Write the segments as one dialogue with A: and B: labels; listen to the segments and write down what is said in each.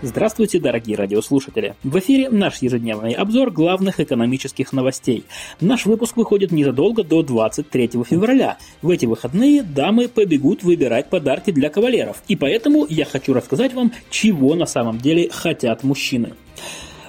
A: Здравствуйте, дорогие радиослушатели! В эфире наш ежедневный обзор главных экономических новостей. Наш выпуск выходит незадолго до 23 февраля. В эти выходные дамы побегут выбирать подарки для кавалеров. И поэтому я хочу рассказать вам, чего на самом деле хотят мужчины.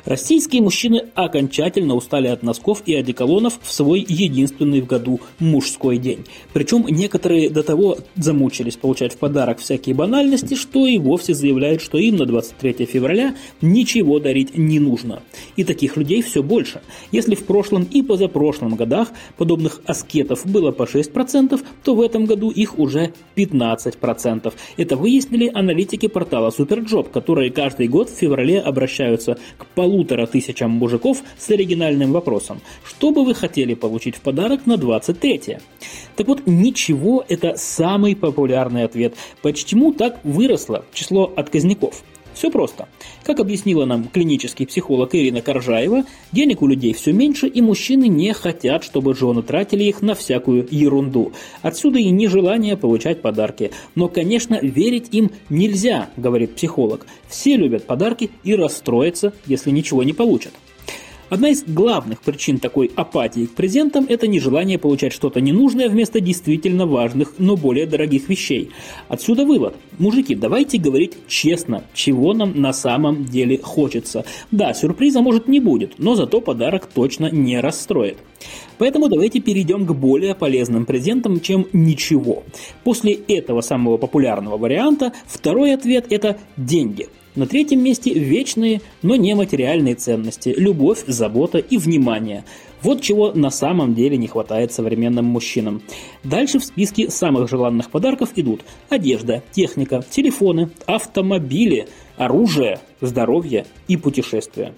A: Российские мужчины окончательно устали от носков и одеколонов в свой единственный в году мужской день. Причем некоторые до того замучились получать в подарок всякие банальности, что и вовсе заявляют, что им на 23 февраля ничего дарить не нужно. И таких людей все больше. Если в прошлом и позапрошлом годах подобных аскетов было по 6%, то в этом году их уже 15%. Это выяснили аналитики портала Superjob, которые каждый год в феврале обращаются к полу полутора тысячам мужиков с оригинальным вопросом «Что бы вы хотели получить в подарок на 23-е?» Так вот, ничего – это самый популярный ответ. Почему так выросло число отказников? Все просто. Как объяснила нам клинический психолог Ирина Коржаева, денег у людей все меньше, и мужчины не хотят, чтобы жены тратили их на всякую ерунду. Отсюда и нежелание получать подарки. Но, конечно, верить им нельзя, говорит психолог. Все любят подарки и расстроятся, если ничего не получат. Одна из главных причин такой апатии к презентам – это нежелание получать что-то ненужное вместо действительно важных, но более дорогих вещей. Отсюда вывод. Мужики, давайте говорить честно, чего нам на самом деле хочется. Да, сюрприза может не будет, но зато подарок точно не расстроит. Поэтому давайте перейдем к более полезным презентам, чем ничего. После этого самого популярного варианта второй ответ – это деньги – на третьем месте вечные, но не материальные ценности – любовь, забота и внимание. Вот чего на самом деле не хватает современным мужчинам. Дальше в списке самых желанных подарков идут одежда, техника, телефоны, автомобили, оружие, здоровье и путешествия.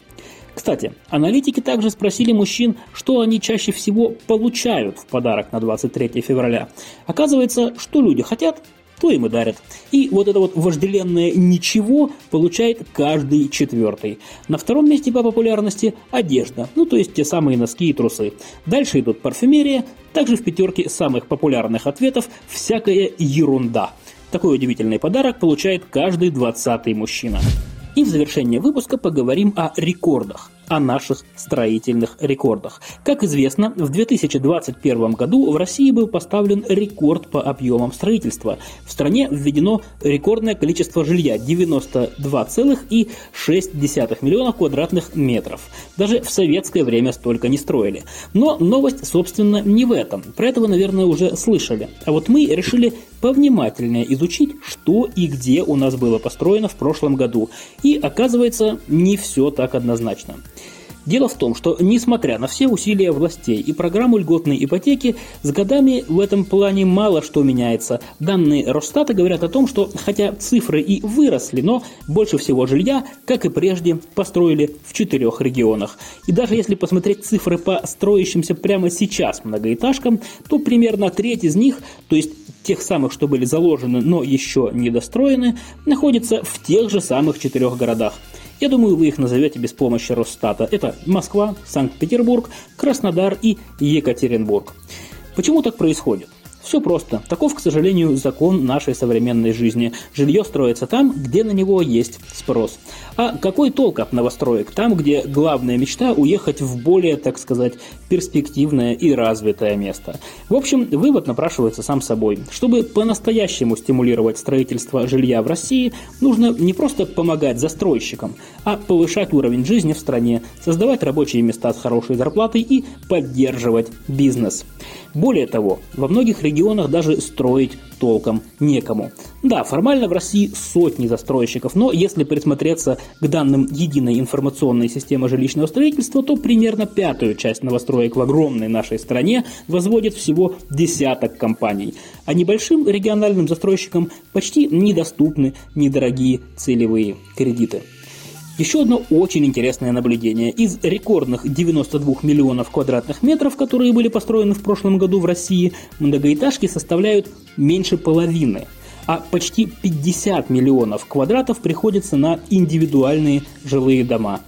A: Кстати, аналитики также спросили мужчин, что они чаще всего получают в подарок на 23 февраля. Оказывается, что люди хотят, то им и дарят. И вот это вот вожделенное «ничего» получает каждый четвертый. На втором месте по популярности одежда, ну то есть те самые носки и трусы. Дальше идут парфюмерия, также в пятерке самых популярных ответов всякая ерунда. Такой удивительный подарок получает каждый двадцатый мужчина. И в завершение выпуска поговорим о рекордах о наших строительных рекордах. Как известно, в 2021 году в России был поставлен рекорд по объемам строительства. В стране введено рекордное количество жилья – 92,6 миллиона квадратных метров. Даже в советское время столько не строили. Но новость, собственно, не в этом. Про это вы, наверное, уже слышали. А вот мы решили повнимательнее изучить, что и где у нас было построено в прошлом году. И оказывается, не все так однозначно. Дело в том, что несмотря на все усилия властей и программу льготной ипотеки, с годами в этом плане мало что меняется. Данные Росстата говорят о том, что хотя цифры и выросли, но больше всего жилья, как и прежде, построили в четырех регионах. И даже если посмотреть цифры по строящимся прямо сейчас многоэтажкам, то примерно треть из них, то есть тех самых, что были заложены, но еще не достроены, находится в тех же самых четырех городах – я думаю, вы их назовете без помощи Росстата. Это Москва, Санкт-Петербург, Краснодар и Екатеринбург. Почему так происходит? Все просто. Таков, к сожалению, закон нашей современной жизни. Жилье строится там, где на него есть спрос. А какой толк от новостроек? Там, где главная мечта – уехать в более, так сказать, перспективное и развитое место. В общем, вывод напрашивается сам собой. Чтобы по-настоящему стимулировать строительство жилья в России, нужно не просто помогать застройщикам, а повышать уровень жизни в стране, создавать рабочие места с хорошей зарплатой и поддерживать бизнес. Более того, во многих регионах даже строить толком некому. Да, формально в России сотни застройщиков, но если присмотреться к данным единой информационной системы жилищного строительства, то примерно пятую часть новостроек в огромной нашей стране возводит всего десяток компаний. А небольшим региональным застройщикам почти недоступны недорогие целевые кредиты. Еще одно очень интересное наблюдение. Из рекордных 92 миллионов квадратных метров, которые были построены в прошлом году в России, многоэтажки составляют меньше половины а почти 50 миллионов квадратов приходится на индивидуальные жилые дома.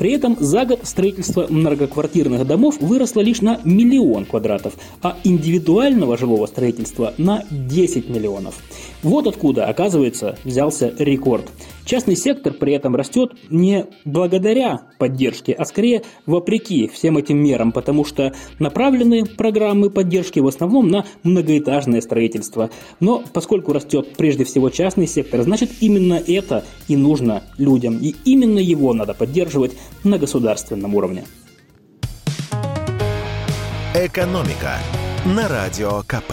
A: При этом за год строительство многоквартирных домов выросло лишь на миллион квадратов, а индивидуального жилого строительства на 10 миллионов. Вот откуда, оказывается, взялся рекорд. Частный сектор при этом растет не благодаря поддержке, а скорее вопреки всем этим мерам, потому что направлены программы поддержки в основном на многоэтажное строительство. Но поскольку растет прежде всего частный сектор, значит именно это и нужно людям, и именно его надо поддерживать на государственном уровне.
B: Экономика на радио КП.